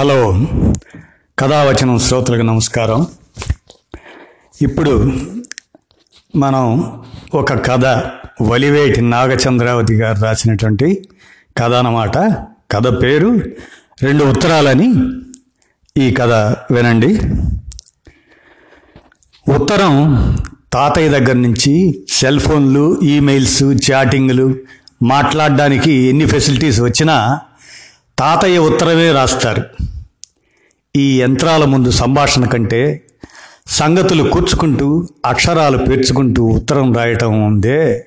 Hello. కథావచనం శ్రోతలకు నమస్కారం. ఇప్పుడు మనం ఒక కథ వలివేటి నాగచంద్రావతి గారు రాసినటువంటి కథ అన్నమాట కథ పేరు రెండు ఉత్తరాలని ఈ కథ వినండి. ఉత్తరం తాతయ్య దగ్గర నుంచి సెల్ ఫోన్లు ఈమెయిల్స్ చాటింగ్లు మాట్లాడడానికి ఎన్ని ఫెసిలిటీస్ వచ్చినా తాతయ్య ఉత్తరమే రాస్తారు. ఈ యంత్రాల ముందు సంభాషణ కంటే సంగతులు కూర్చుకుంటూ అక్షరాలు పేర్చుకుంటూ ఉత్తరం రాయటం ఉందే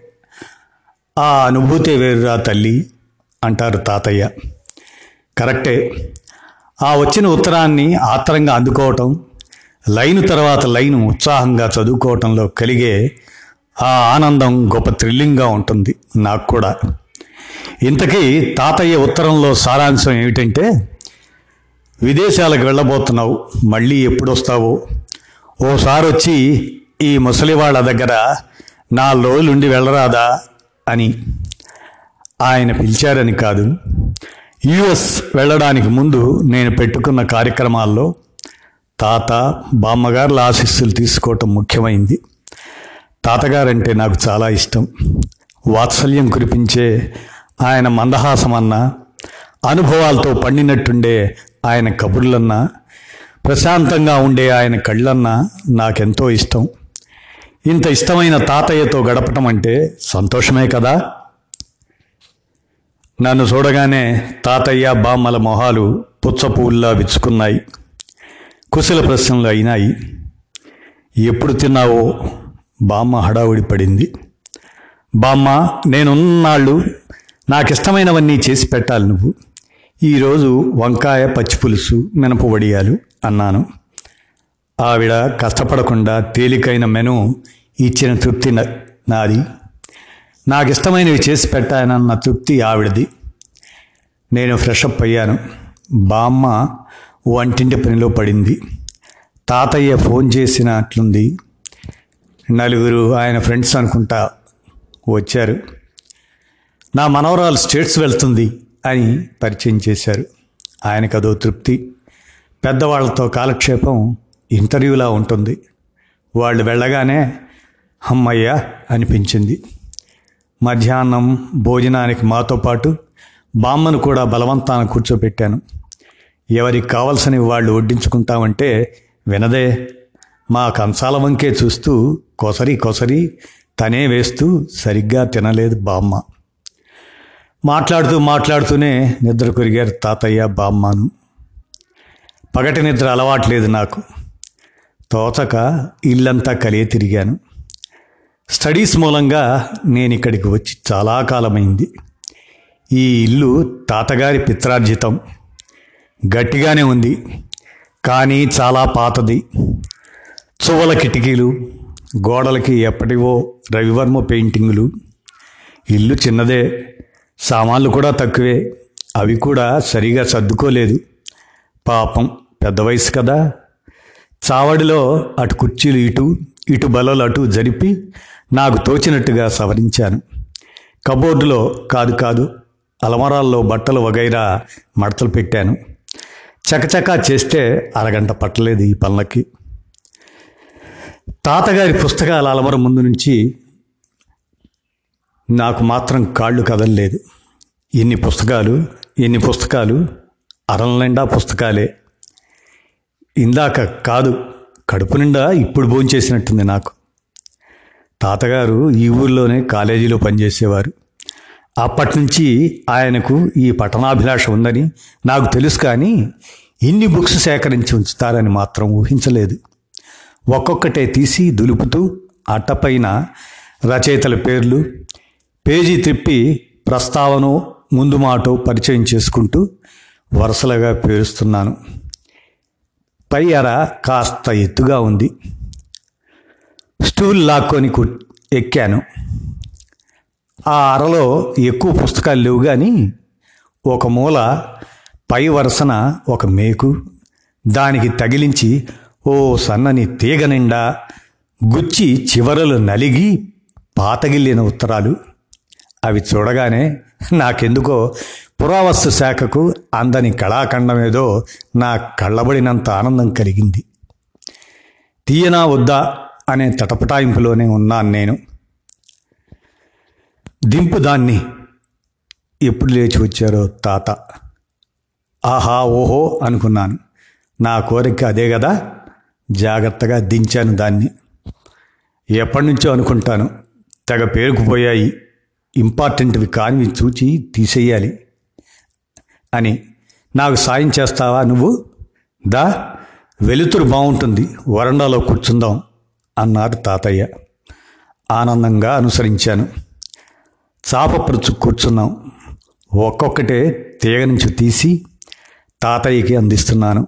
ఆ అనుభూతే వేరురా తల్లి అంటారు తాతయ్య. కరెక్టే. ఆ వచ్చిన ఉత్తరాన్ని ఆత్రంగా అందుకోవటం లైను తర్వాత లైను ఉత్సాహంగా చదువుకోవటంలో కలిగే ఆ ఆనందం గొప్ప థ్రిల్లింగ్గా ఉంటుంది నాకు కూడా. ఇంతకీ తాతయ్య ఉత్తరంలో సారాంశం ఏమిటంటే విదేశాలకు వెళ్ళబోతున్నావు. మళ్ళీ ఎప్పుడు వస్తావో ఓసారి వచ్చి ఈ ముసలి వాళ్ళ దగ్గర నాలుగు రోజులుండి వెళ్ళరాదా అని ఆయన పిలిచారని కాదు. యుఎస్ వెళ్ళడానికి ముందు నేను పెట్టుకున్న కార్యక్రమాల్లో తాత బామ్మగారుల ఆశీస్సులు తీసుకోవటం ముఖ్యమైంది. తాతగారంటే నాకు చాలా ఇష్టం. వాత్సల్యం కురిపించే ఆయన మందహాసమన్న అనుభవాలతో పండినట్టుండే ఆయన కబుర్లన్నా ప్రశాంతంగా ఉండే ఆయన కళ్ళన్నా నాకెంతో ఇష్టం. ఇంత ఇష్టమైన తాతయ్యతో గడపటం అంటే సంతోషమే కదా? నన్ను చూడగానే తాతయ్య బామ్మల మొహాలు పుచ్చపూల్లా విచ్చుకున్నాయి. కుశల ప్రశ్నలు అయినాయి. ఎప్పుడు తిన్నావో? బామ్మ హడావుడి పడింది. బామ్మ నేనున్నాళ్ళు నాకిష్టమైనవన్నీ చేసి పెట్టాలి నువ్వు. ఈరోజు వంకాయ పచ్చి పులుసు మినప వడియాలు అన్నాను. ఆవిడ కష్టపడకుండా తేలికైన మెను ఇచ్చిన తృప్తి నా- నాది. నాకు ఇష్టమైనవి చేసి పెట్టానన్న తృప్తి ఆవిడది. నేను ఫ్రెషప్ అయ్యాను. బామ్మ వంటింటి పనిలో పడింది. తాతయ్య ఫోన్ చేసినట్లుంది. నలుగురు ఆయన ఫ్రెండ్స్ అనుకుంటా వచ్చారు. నా మనవరాలు స్టేట్స్ వెళ్తుంది. అని పరిచయం చేశారు. ఆయనకు అదో తృప్తి. పెద్దవాళ్ళతో కాలక్షేపం ఇంటర్వ్యూలా ఉంటుంది. వాళ్ళు వెళ్ళగానే అమ్మయ్య అనిపించింది. మధ్యాహ్నం భోజనానికి మాతో పాటు బామ్మను కూడా బలవంతాన కూర్చోబెట్టాను ఎవరికి కావలసినవి వాళ్ళు వడ్డించుకుంటామంటే వినదే. మా కంచాల వంకే చూస్తూ కొసరి కొసరి తనే వేస్తూ సరిగ్గా తినలేదు బామ్మ. మాట్లాడుతూ మాట్లాడుతూనే నిద్ర కొరిగారు తాతయ్య బామ్మను. పగటి నిద్ర అలవాట్లేదు నాకు. తోచక ఇల్లంతా కలియ తిరిగాను. స్టడీస్ మూలంగా నేను ఇక్కడికి వచ్చి చాలా కాలమైంది. ఈ ఇల్లు తాతగారి పిత్రార్జితం. గట్టిగానే ఉంది కానీ చాలా పాతది. చువ్వల కిటికీలు గోడలకి ఎప్పటివో రవివర్మ పెయింటింగులు. ఇల్లు చిన్నదే సామాన్లు కూడా తక్కువే. అవి కూడా సరిగా సర్దుకోలేదు. పాపం పెద్ద వయసు కదా. చావడిలో అటు కుర్చీలు ఇటు ఇటు బలలు అటు జరిపి నాకు తోచినట్టుగా సవరించాను. కబోర్డులో కాదు కాదు అలమరాల్లో బట్టలు వగైరా మడతలు పెట్టాను. చకచకా చేస్తే అరగంట పట్టలేదు ఈ పనులకి. తాతగారి పుస్తకాల అలమర ముందు నుంచి నాకు మాత్రం కాళ్ళు కదలలేదు. ఎన్ని పుస్తకాలు ఎన్ని పుస్తకాలు అరల నిండా పుస్తకాలే. ఇందాక కాదు కడుపు నిండా ఇప్పుడు భోంచేసినట్టుంది నాకు. తాతగారు ఈ ఊర్లోనే కాలేజీలో పనిచేసేవారు. అప్పటి నుంచి ఆయనకు ఈ పఠనాభిలాష ఉందని నాకు తెలుసు కానీ ఇన్ని బుక్స్ సేకరించి ఉంచుతారని మాత్రం ఊహించలేదు. ఒక్కొక్కటే తీసి దులుపుతూ అట్టపైన రచయితల పేర్లు పేజీ తిప్పి ప్రస్తావన ముందు మాటో పరిచయం చేసుకుంటూ వరుసలుగా పేరుస్తున్నాను. పై అర కాస్త ఎత్తుగా ఉంది. స్టూల్ లాక్కొని కు ఎక్కాను. ఆ అరలో ఎక్కువ పుస్తకాలు లేవు కానీ ఒక మూల పై వరుసన ఒక మేకు దానికి తగిలించి ఓ సన్నని తీగ నిండా గుచ్చి చివరలు నలిగి పాతగిల్లిన ఉత్తరాలు అవి చూడగానే నాకెందుకో పురావస్తు శాఖకు అందని కళాఖండం ఏదో నా కళ్ళబడినంత ఆనందం కలిగింది. తీయనా వద్దా అనే తటపటాయింపులోనే ఉన్నాను నేను. దింపు దాన్ని. ఎప్పుడు లేచి వచ్చారో తాత. ఆహా ఓహో అనుకున్నాను. నా కోరిక అదే కదా జాగ్రత్తగా దించాను దాన్ని. ఎప్పటి నుంచో అనుకుంటాను. తెగ పేరుకుపోయాయి. ఇంపార్టెంట్వి కానివి చూచి తీసేయాలి. అని నాకు సాయం చేస్తావా నువ్వు? దా వెలుతురు బాగుంటుంది వరండాలో కూర్చుందాం అన్నారు తాతయ్య. ఆనందంగా అనుసరించాను. చాపపరుచు కూర్చున్నాం. ఒక్కొక్కటే తీగ నుంచి తీసి తాతయ్యకి అందిస్తున్నాను.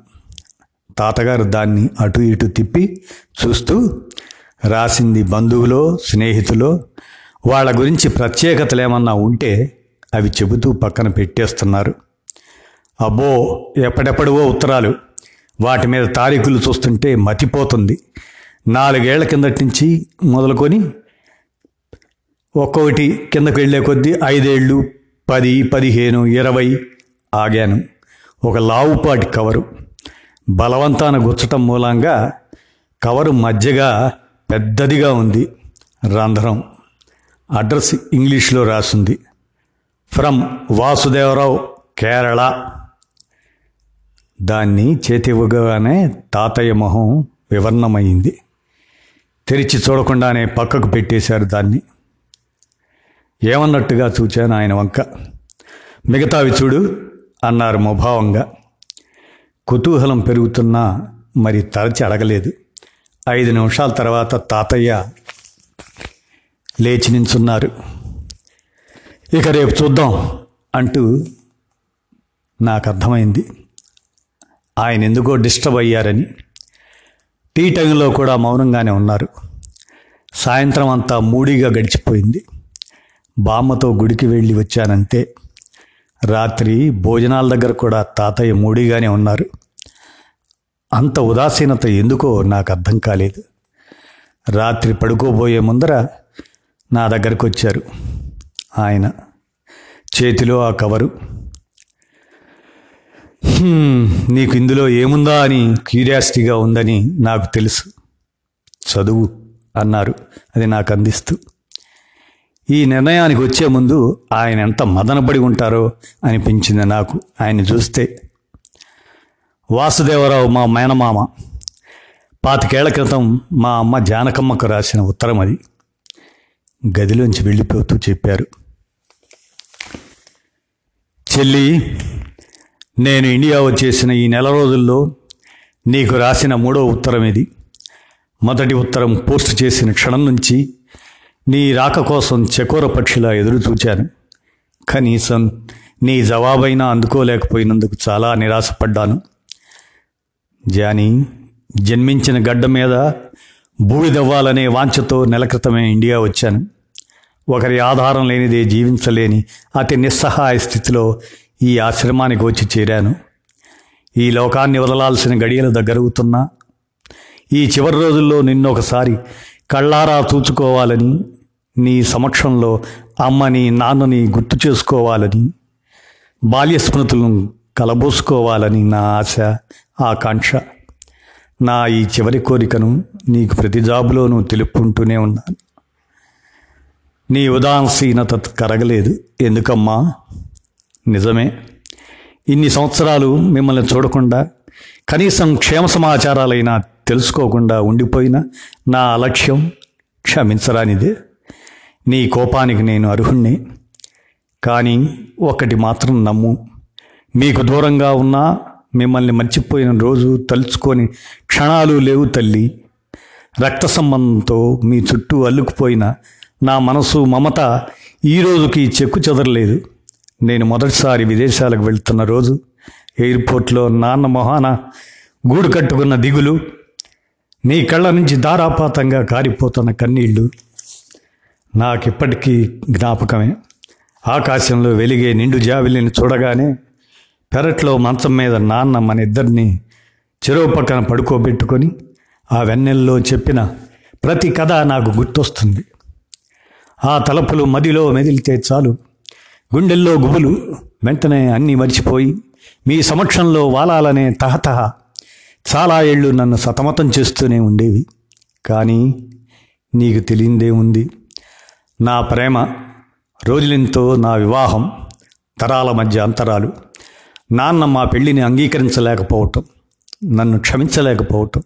తాతగారు దాన్ని అటు ఇటు తిప్పి చూస్తూ రాసింది బంధువులో స్నేహితులో వాళ్ళ గురించి ప్రత్యేకతలు ఏమన్నా ఉంటే అవి చెబుతూ పక్కన పెట్టేస్తున్నారు. అబ్బో ఎప్పటెప్పుడవో ఉత్తరాలు. వాటి మీద తారీఖులు చూస్తుంటే మతిపోతుంది. నాలుగేళ్ళ కిందటి నుంచి మొదలుకొని ఒక్కొక్కటి కిందకు వెళ్ళే కొద్దీ ఐదేళ్ళు పది పదిహేను ఇరవై ఆగాను. ఒక లావుపాటి కవరు. బలవంతాన గుచ్చటం మూలంగా కవరు మధ్యగా పెద్దదిగా ఉంది రంధ్రం. అడ్రస్ ఇంగ్లీష్లో రాసింది. ఫ్రమ్ వాసుదేవరావు కేరళ. దాన్ని చేతివ్వగానే తాతయ్య మొహం వివర్ణమైంది తెరిచి చూడకుండానే పక్కకు పెట్టేశారు దాన్ని. ఏమన్నట్టుగా చూచాను ఆయన వంక. మిగతావి చూడు అన్నారు ముభావంగా. కుతూహలం పెరుగుతున్నా మరి తరచి అడగలేదు. ఐదు నిమిషాల తర్వాత తాతయ్య లేచి నించున్నారు. ఇక రేపు చూద్దాం అంటూ నాకు అర్థమైంది. ఆయన ఎందుకో డిస్టర్బ్ అయ్యారని. టీ టైంలో కూడా మౌనంగానే ఉన్నారు. సాయంత్రం అంతా మూడీగా గడిచిపోయింది. బామ్మతో గుడికి వెళ్ళి వచ్చానంతే. రాత్రి భోజనాల దగ్గర కూడా తాతయ్య మూడీగానే ఉన్నారు. అంత ఉదాసీనత ఎందుకో నాకు అర్థం కాలేదు. రాత్రి పడుకోబోయే ముందర నా దగ్గరకు వచ్చారు ఆయన చేతిలో ఆ కవరు. నీకు ఇందులో ఏముందా అని క్యూరియాసిటీగా ఉందని నాకు తెలుసు. చదువు అన్నారు. అది నాకు అందిస్తూ. ఈ నిర్ణయానికి వచ్చే ముందు ఆయన ఎంత మదనపడి ఉంటారో అనిపించింది నాకు. ఆయన చూస్తే వాసుదేవరావు మా మేనమామ. పాతికేళ్ళ క్రితం మా అమ్మ జానకమ్మకు రాసిన ఉత్తరం అది. గదిలోంచి వెళ్ళిపోతూ చెప్పారు. చెల్లి నేను ఇండియా వచ్చేసిన ఈ నెల రోజుల్లో నీకు రాసిన మూడో ఉత్తరం ఇది. మొదటి ఉత్తరం పోస్ట్ చేసిన క్షణం నుంచి నీ రాక కోసం చకోర పక్షిలా ఎదురు చూచాను కనీసం నీ జవాబైనా అందుకోలేకపోయినందుకు చాలా నిరాశపడ్డాను. జానీ జన్మించిన గడ్డ మీద బూడిదవ్వాలనే వాంఛతో నెల క్రితమే ఇండియా వచ్చాను. ఒకరి ఆధారం లేనిదే జీవించలేని అతి నిస్సహాయ స్థితిలో ఈ ఆశ్రమానికి వచ్చి చేరాను. ఈ లోకాన్ని వదలాల్సిన గడియలు దగ్గరవుతున్నా ఈ చివరి రోజుల్లో నిన్నొకసారి కళ్ళారా చూచుకోవాలని నీ సమక్షంలో అమ్మని నాన్నని గుర్తు చేసుకోవాలని బాల్య స్మృతులను కలబోసుకోవాలని నా ఆశ ఆకాంక్ష. నా ఈ చివరి కోరికను నీకు ప్రతి జాబులోనూ తెలుపుకుంటూనే ఉన్నాను. నీ ఉదాసీనత కరగలేదు. ఎందుకమ్మా? నిజమే. ఇన్ని సంవత్సరాలు మిమ్మల్ని చూడకుండా కనీసం క్షేమ సమాచారాలైనా తెలుసుకోకుండా ఉండిపోయిన నా అలక్ష్యం క్షమించరానిదే. నీ కోపానికి నేను అర్హుణ్ణి. కానీ ఒకటి మాత్రం నమ్ము. మీకు దూరంగా ఉన్నా మిమ్మల్ని మర్చిపోయిన రోజు తలుచుకొని క్షణాలు లేవు తల్లి. రక్త సంబంధంతో మీ చుట్టూ అల్లుకుపోయిన నా మనసు మమత ఈ రోజుకి చెక్కు చెదరలేదు. నేను మొదటిసారి విదేశాలకు వెళ్తున్న రోజు ఎయిర్పోర్ట్లో నాన్న మొహాన గూడు కట్టుకున్న దిగులు నీ కళ్ళ నుంచి ధారాపాతంగా కారిపోతున్న కన్నీళ్ళు నాకిప్పటికీ జ్ఞాపకమే. ఆకాశంలో వెలిగే నిండు జావిలిని చూడగానే పెరట్లో మంచం మీద నాన్న మన ఇద్దరిని చెరువు పక్కన పడుకోబెట్టుకొని ఆ వెన్నెల్లో చెప్పిన ప్రతి కథ నాకు గుర్తొస్తుంది. ఆ తలపులు మదిలో మెదిలితే చాలు. గుండెల్లో గుబులు వెంటనే అన్నీ మర్చిపోయి మీ సమక్షంలో వాలాలనే తహతహ. చాలా ఏళ్ళు నన్ను సతమతం చేస్తూనే ఉండేవి. కానీ నీకు తెలియందే ఉంది. నా ప్రేమ రోజులెంతో నా వివాహం తరాల మధ్య అంతరాలు నాన్న మా పెళ్ళిని అంగీకరించలేకపోవటం నన్ను క్షమించలేకపోవటం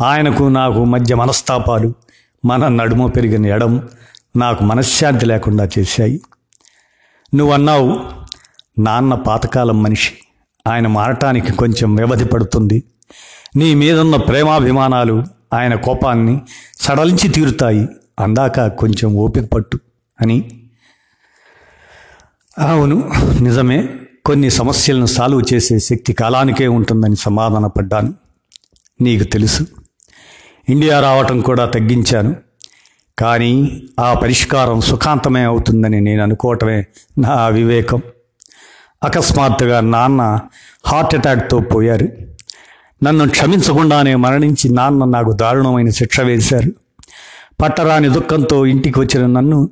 ఆయనకు నాకు మధ్య మనస్తాపాలు మన నడుమ పెరిగిన ఎడం నాకు మనశ్శాంతి లేకుండా చేశాయి. నువ్వు అన్నావు నాన్న పాతకాలం మనిషి. ఆయన మారటానికి కొంచెం వ్యవధి పడుతుంది. నీ మీదున్న ప్రేమాభిమానాలు ఆయన కోపాన్ని సడలించి తీరుతాయి. అందాక కొంచెం ఓపిక పట్టు అని. అవును నిజమే. కొన్ని సమస్యలను సాల్వ్ చేసే శక్తి కాలానికే ఉంటుందని సమాధానపడ్డాను. నీకు తెలుసు. ఇండియా రావటం కూడా తగ్గించాను. కానీ ఆ పరిష్కారం సుఖాంతమే అవుతుందని నేను అనుకోవటమే నా వివేకం. అకస్మాత్తుగా నాన్న హార్ట్ అటాక్తో పోయారు. నన్ను క్షమించకుండానే మరణించి నాన్న నాకు దారుణమైన శిక్ష వేశారు. పట్టరాని దుఃఖంతో ఇంటికి వచ్చిన నన్ను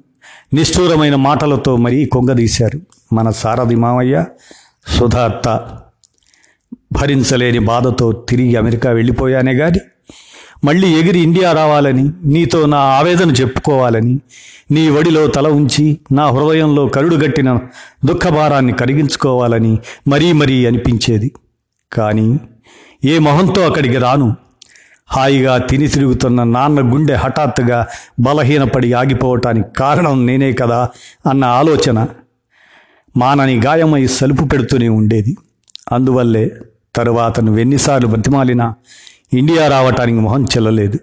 నిష్ఠూరమైన మాటలతో మరీ కొంగదీశారు. మన సారథి మామయ్య సుధార్త భరించలేని బాధతో తిరిగి అమెరికా వెళ్ళిపోయానే కానీ మళ్ళీ ఎగిరి ఇండియా రావాలని నీతో నా ఆవేదన చెప్పుకోవాలని నీ వడిలో తల ఉంచి నా హృదయంలో కరుడుగట్టిన దుఃఖభారాన్ని కరిగించుకోవాలని మరీ మరీ అనిపించేది. కానీ ఏ మొహంతో అక్కడికి రాను? హాయిగా తిని తిరుగుతున్న నాన్న గుండె హఠాత్తుగా బలహీనపడి ఆగిపోవటానికి కారణం నేనే కదా అన్న ఆలోచన మానని గాయమై సలుపు పెడుతూనే ఉండేది. అందువల్లే తరువాత ఎన్నిసార్లు బతిమాలినా ఇండియా రావటానికి మొహం చెల్లలేదు.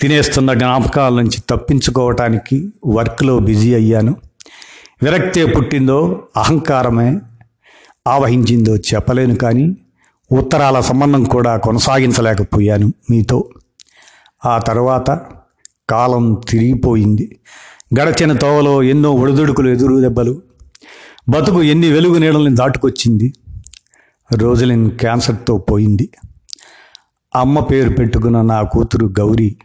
తినేస్తున్న జ్ఞాపకాల నుంచి తప్పించుకోవటానికి వర్క్లో బిజీ అయ్యాను. విరక్తే పుట్టిందో అహంకారమే ఆవహించిందో చెప్పలేను కానీ ఉత్తరాల సంబంధం కూడా కొనసాగించలేకపోయాను మీతో. ఆ తర్వాత కాలం తిరిగిపోయింది. గడచిన తోవలో ఎన్నో ఒడిదుడుకులు ఎదురు దెబ్బలు. బతుకు ఎన్ని వెలుగు నీడల్ని దాటుకొచ్చింది. రోజులిన్ క్యాన్సర్తో పోయింది. అమ్మ పేరు పెట్టుకున్న నా కూతురు గౌరీ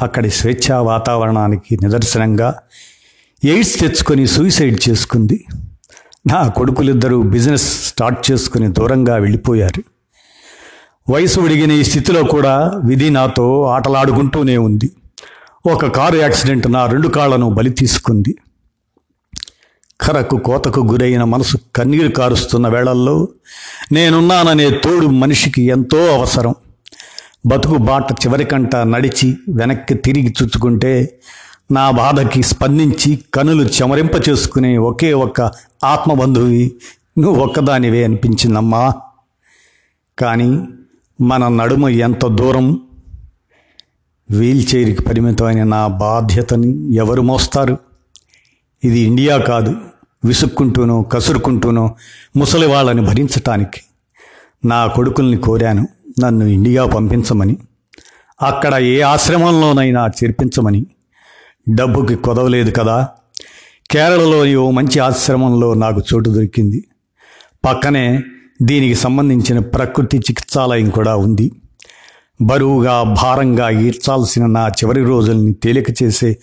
అక్కడి స్వేచ్ఛా వాతావరణానికి నిదర్శనంగా ఎయిడ్స్ తెచ్చుకొని సూసైడ్ చేసుకుంది. నా కొడుకులిద్దరూ బిజినెస్ స్టార్ట్ చేసుకుని దూరంగా వెళ్ళిపోయారు. వయసు ఉడిగిన ఈ స్థితిలో కూడా విధి నాతో ఆటలాడుకుంటూనే ఉంది. ఒక కారు యాక్సిడెంట్ నా రెండు కాళ్ళను బలి తీసుకుంది. కరకు కోతకు గురైన మనసు కన్నీరు కారుస్తున్న వేళల్లో నేనున్నాననే తోడు మనిషికి ఎంతో అవసరం. బతుకు బాట చివరికంట నడిచి వెనక్కి తిరిగి చుచ్చుకుంటే నా బాధకి స్పందించి కనులు చెమరింప చేసుకునే ఒకే ఒక్క ఆత్మబంధువి నువ్వు ఒక్కదానివే అనిపించిందమ్మా. కానీ మన నడుమ ఎంత దూరం? వీల్ చైర్కి పరిమితమైన నా బాధ్యతని ఎవరు మోస్తారు? ఇది ఇండియా కాదు. విసుక్కుంటూనో కసురుకుంటూనో ముసలి వాళ్ళని భరించటానికి నా కొడుకుల్ని కోరాను. నన్ను ఇండియా పంపించమని అక్కడ ఏ ఆశ్రమంలోనైనా చేర్పించమని డబ్బుకి కొదవలేదు కదా. కేరళలోని ఓ మంచి ఆశ్రమంలో నాకు చోటు దొరికింది. పక్కనే దీనికి సంబంధించిన ప్రకృతి చికిత్సాలయం కూడా ఉంది. బరువుగా భారంగా ఈడ్చాల్సిన నా చివరి రోజుల్ని తేలిక చేసే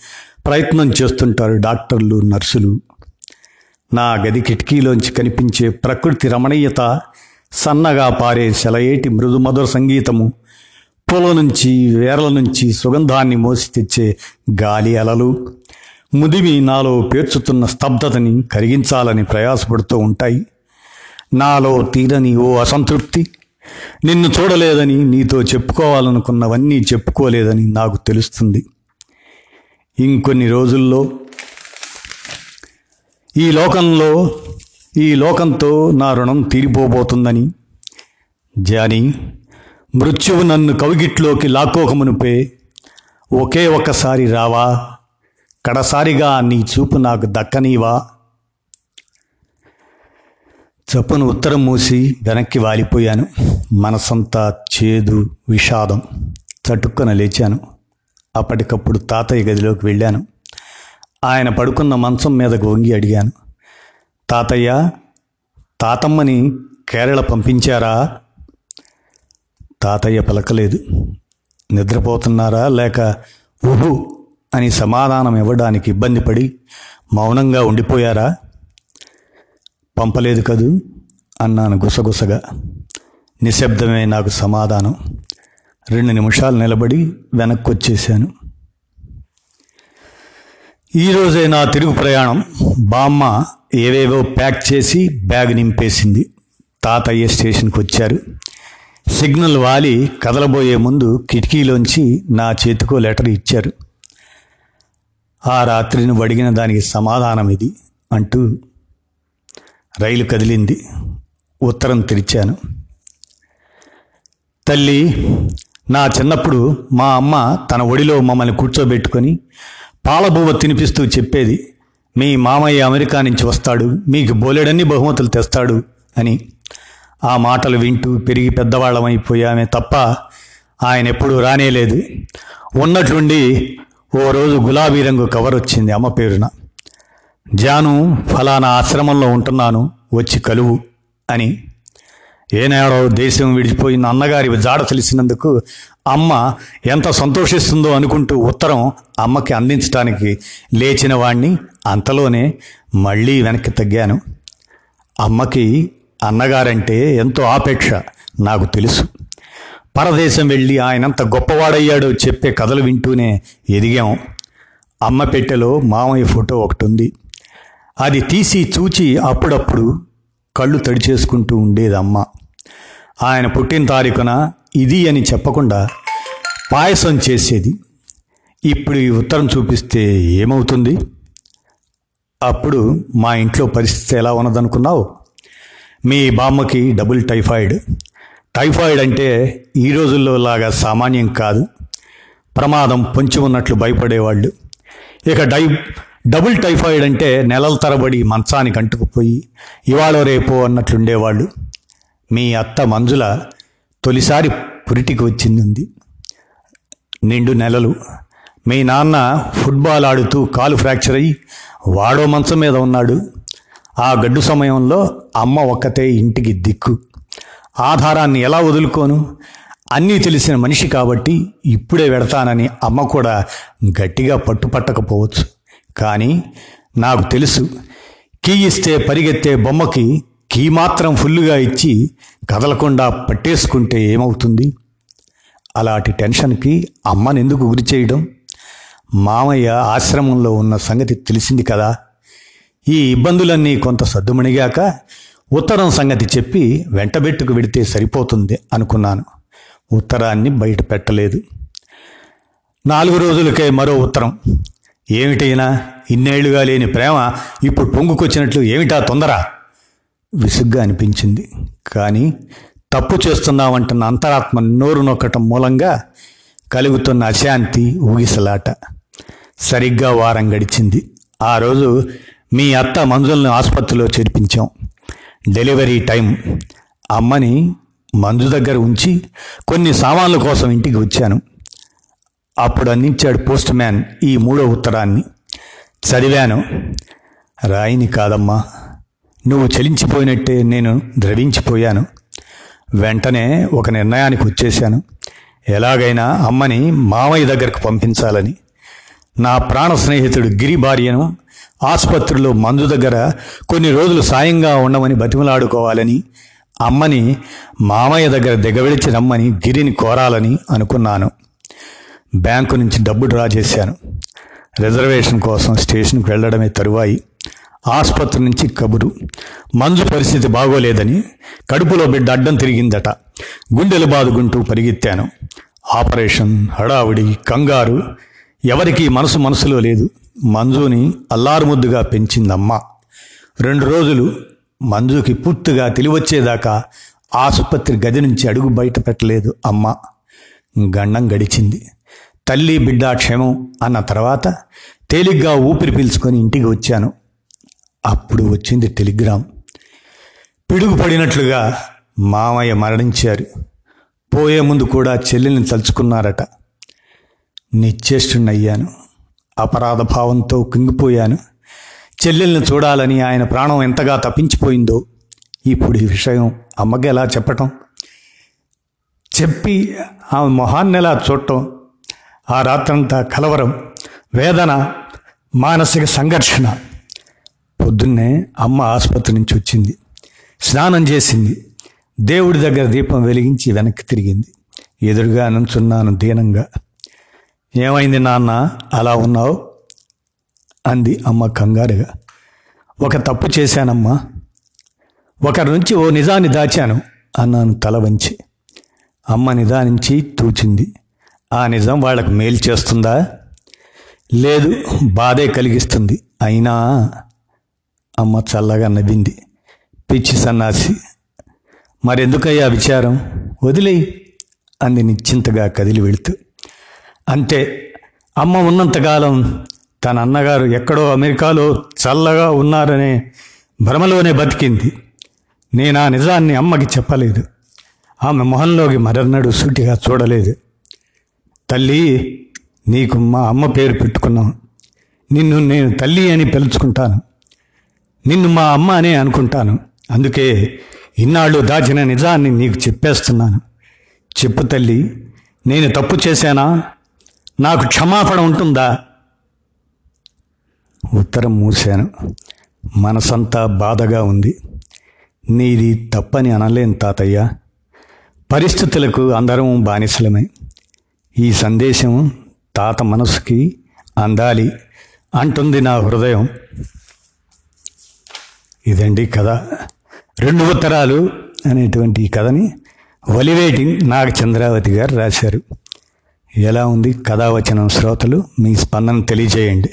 ప్రయత్నం చేస్తుంటారు డాక్టర్లు నర్సులు. నా గది కిటికీలోంచి కనిపించే ప్రకృతి రమణీయత సన్నగా పారే సెలయేటి మృదుమధుర సంగీతము. పూల నుంచి వేర్ల నుంచి సుగంధాన్ని మోసి తెచ్చే గాలి అలలు. ముదిమి నాలో పేర్చుతున్న స్తబ్దతని కరిగించాలని ప్రయాసపడుతూ ఉంటాయి. నాలో తీరని ఓ అసంతృప్తి. నిన్ను చూడలేదని నీతో చెప్పుకోవాలనుకున్నవన్నీ చెప్పుకోలేదని నాకు తెలుస్తుంది. ఇంకొన్ని రోజుల్లో ఈ లోకంలో ఈ లోకంతో నా రుణం తీరిపోబోతుందని. జాని మృత్యువు నన్ను కవిగిట్లోకి లాక్కోకమునుపే ఒకే ఒక్కసారి రావా కడసారిగా నీ చూపు నాకు దక్కనీవా? చప్పును ఉత్తరం మూసి వెనక్కి వాలిపోయాను. మనసంతా చేదు విషాదం చటుక్కన లేచాను. అప్పటికప్పుడు తాతయ్య గదిలోకి వెళ్ళాను. ఆయన పడుకున్న మంచం మీదకు వంగి అడిగాను. తాతయ్య తాతమ్మని కేరళ పంపించారా? తాతయ్య పలకలేదు. నిద్రపోతున్నారా లేక ఊహు అని సమాధానం ఇవ్వడానికి ఇబ్బంది పడి మౌనంగా ఉండిపోయారా? పంపలేదు కదూ? అన్నాను గుసగుసగా. నిశ్శబ్దమే నాకు సమాధానం. రెండు నిమిషాలు నిలబడి వెనక్కి వచ్చేసాను ఈరోజే నా తిరుగు ప్రయాణం బామ్మ ఏవేవో ప్యాక్ చేసి బ్యాగ్ నింపేసింది. తాతయ్య స్టేషన్కి వచ్చారు. సిగ్నల్ వాలి కదలబోయే ముందు కిటికీలోంచి నా చేతికో లెటర్ ఇచ్చారు. ఆ రాత్రి నువ్వు అడిగిన దానికి సమాధానం ఇది అంటూ రైలు కదిలింది. ఉత్తరం తెరిచాను. తల్లి నా చిన్నప్పుడు మా అమ్మ తన ఒడిలో మమ్మల్ని కూర్చోబెట్టుకొని పాలబువ్వ తినిపిస్తూ చెప్పేది మీ మామయ్య అమెరికా నుంచి వస్తాడు మీకు బోలెడన్ని బహుమతులు తెస్తాడు అని. ఆ మాటలు వింటూ పెరిగి పెద్దవాళ్ళమైపోయామే తప్ప ఆయన ఎప్పుడూ రానేలేదు. ఉన్నట్లుండి ఓ రోజు గులాబీ రంగు కవర్ వచ్చింది అమ్మ పేరున. జాను ఫలానా ఆశ్రమంలో ఉంటున్నాను వచ్చి కలువు అని. ఏనాడో దేశం విడిచిపోయిన అన్నగారి జాడ తెలిసినందుకు అమ్మ ఎంత సంతోషిస్తుందో అనుకుంటూ ఉత్తరం అమ్మకి అందించడానికి లేచిన వాణ్ణి అంతలోనే మళ్ళీ వెనక్కి తగ్గాను. అమ్మకి అన్నగారంటే ఎంతో ఆపేక్ష నాకు తెలుసు. పరదేశం వెళ్ళి ఆయనంత గొప్పవాడయ్యాడో చెప్పే కథలు వింటూనే ఎదిగాం. అమ్మ పెట్టెలో మామయ్య ఫోటో ఒకటి ఉంది అది తీసి చూచి అప్పుడప్పుడు కళ్ళు తడిచేసుకుంటూ ఉండేది అమ్మ ఆయన పుట్టిన తారీఖున ఇది అని చెప్పకుండా పాయసం చేసేది. ఇప్పుడు ఈ ఉత్తరం చూపిస్తే ఏమవుతుంది? అప్పుడు మా ఇంట్లో పరిస్థితి ఎలా ఉన్నదనుకున్నావు? మీ బామ్మకి డబుల్ టైఫాయిడ్. టైఫాయిడ్ అంటే ఈ రోజుల్లో లాగా సామాన్యం కాదు. ప్రమాదం పొంచి ఉన్నట్లు భయపడేవాళ్ళు. ఇక డై డబుల్ టైఫాయిడ్ అంటే నెలల తరబడి మంచానికి అంటుకుపోయి ఇవాళ రేపో అన్నట్లుండేవాళ్ళు. మీ అత్త మంజుల తొలిసారి పురిటికి వచ్చింది. నిండు నెలలు. మీ నాన్న ఫుట్బాల్ ఆడుతూ కాలు ఫ్రాక్చర్ అయ్యి వాడో మంచం మీద ఉన్నాడు. ఆ గడ్డు సమయంలో అమ్మ ఒక్కతే ఇంటికి దిక్కు. ఆధారాన్ని ఎలా వదులుకోను? అన్నీ తెలిసిన మనిషి కాబట్టి ఇప్పుడే వెడతానని అమ్మ కూడా గట్టిగా పట్టుపట్టకపోవచ్చు కానీ నాకు తెలుసు కీ ఇస్తే పరిగెత్తే బొమ్మకి కీ మాత్రం ఫుల్లుగా ఇచ్చి కదలకుండా పట్టేసుకుంటే ఏమవుతుంది? అలాంటి టెన్షన్కి అమ్మని ఎందుకు గురి చేయడం? మామయ్య ఆశ్రమంలో ఉన్న సంగతి తెలిసింది కదా. ఈ ఇబ్బందులన్నీ కొంత సద్దుమణిగాక ఉత్తరం సంగతి చెప్పి వెంటబెట్టుకు వెడితే సరిపోతుంది అనుకున్నాను. ఉత్తరాన్ని బయట పెట్టలేదు. నాలుగు రోజులకే మరో ఉత్తరం. ఏమిటైనా ఇన్నేళ్ళుగా లేని ప్రేమ ఇప్పుడు పొంగుకొచ్చినట్లు ఏమిటా తొందర? విసుగ్గా అనిపించింది. కానీ తప్పు చేస్తున్నామంటున్న అంతరాత్మ నోరు నొక్కటం మూలంగా కలుగుతున్న అశాంతి ఊగిసలాట. సరిగ్గా వారం గడిచింది. ఆ రోజు మీ అత్త మంజుల్ని ఆసుపత్రిలో చేర్పించాం. Delivery time. అమ్మని మంజు దగ్గర ఉంచి కొన్ని సామాన్ల కోసం ఇంటికి వచ్చాను. అప్పుడు అందించాడు పోస్ట్ మ్యాన్ ఈ మూడో ఉత్తరాన్ని. చదివాను. రాయిని కాదమ్మా. నువ్వు చలించిపోయినట్టే నేను ద్రవించిపోయాను. వెంటనే ఒక నిర్ణయానికి వచ్చేశాను ఎలాగైనా అమ్మని మామయ్య దగ్గరకు పంపించాలని. నా ప్రాణ స్నేహితుడు గిరి భార్యను ఆసుపత్రిలో మందు దగ్గర కొన్ని రోజులు సాయంగా ఉండమని బతిమలాడుకోవాలని అమ్మని మామయ్య దగ్గర దిగవిడిచి రమ్మని గిరిని కోరాలని అనుకున్నాను. బ్యాంకు నుంచి డబ్బు డ్రా చేశాను. రిజర్వేషన్ కోసం స్టేషన్కి వెళ్ళడమే తరువాయి. ఆసుపత్రి నుంచి కబురు. మంజు పరిస్థితి బాగోలేదని కడుపులో బిడ్డ అడ్డం తిరిగిందట. గుండెలు బాదుకుంటూ పరిగెత్తాను. ఆపరేషన్ హడావుడి కంగారు. ఎవరికీ మనసు మనసులో లేదు. మంజుని అల్లారుముద్దుగా పెంచిందమ్మ. రెండు రోజులు మంజుకి పూర్తిగా తెలివచ్చేదాకా ఆసుపత్రి గది నుంచి అడుగు బయట పెట్టలేదు అమ్మ. గండం గడిచింది. తల్లి బిడ్డ క్షేమం అన్న తర్వాత తేలిగ్గా ఊపిరి పీల్చుకొని ఇంటికి వచ్చాను. అప్పుడు వచ్చింది టెలిగ్రామ్. పిడుగుపడినట్లుగా మామయ్య మరణించారు. పోయే ముందు కూడా చెల్లెల్ని తలుచుకున్నారట. నిశ్చేష్టున్నయ్యాను అపరాధ భావంతో కుంగిపోయాను. చెల్లెల్ని చూడాలని ఆయన ప్రాణం ఎంతగా తప్పించిపోయిందో ఇప్పుడు ఈ విషయం అమ్మకి ఎలా చెప్పటం? చెప్పి ఆమె మొహాన్ని ఎలా చూడటం? ఆ రాత్రంతా కలవరం వేదన మానసిక సంఘర్షణ పొద్దున్నే అమ్మ ఆసుపత్రి నుంచి వచ్చింది. స్నానం చేసింది. దేవుడి దగ్గర దీపం వెలిగించి వెనక్కి తిరిగింది. ఎదురుగా నుంచున్నాను దీనంగా. ఏమైంది నాన్న? అలా ఉన్నావు? అంది అమ్మ కంగారుగా. ఒక తప్పు చేశానమ్మా. ఒకరి నుంచి ఓ నిజాన్ని దాచాను అన్నాను తల వంచి. అమ్మ నిదానించి తూచింది. ఆ నిజం వాళ్ళకు మేలు చేస్తుందా? లేదు బాధే కలిగిస్తుంది. అయినా అమ్మ చల్లగా నవ్వింది. పిచ్చి సన్నాసి మరెందుకయ్యా విచారం? వదిలేయి అంది నిశ్చింతగా కదిలి వెళుతూ. అంతే అమ్మ ఉన్నంతకాలం తన అన్నగారు ఎక్కడో అమెరికాలో చల్లగా ఉన్నారనే భ్రమలోనే బతికింది. నేను ఆ నిజాన్ని అమ్మకి చెప్పలేదు. ఆమె మొహంలోకి మరన్నడు సూటిగా చూడలేదు. తల్లి నీకు మా అమ్మ పేరు పెట్టుకున్నాం. నిన్ను నేను తల్లి అని పిలుచుకుంటాను. నిన్ను మా అమ్మ అనే అనుకుంటాను. అందుకే ఇన్నాళ్ళు దాచిన నిజాన్ని నీకు చెప్పేస్తున్నాను. చెప్పు తల్లి నేను తప్పు చేశానా? నాకు క్షమాపణ ఉంటుందా? ఉత్తరం మూశాను మనసంతా బాధగా ఉంది. నీది తప్పని అనలేను తాతయ్య. పరిస్థితులకు అందరం బానిసలమే. ఈ సందేశం తాత మనసుకి అందాలి అంటుంది నా హృదయం. ఇదండి కథ. రెండు ఉత్తరాలు అనేటువంటి ఈ కథని వలివేటి నాగచంద్రావతి గారు రాశారు. ఎలా ఉంది కథావచనం శ్రోతలు? మీ స్పందన తెలియజేయండి.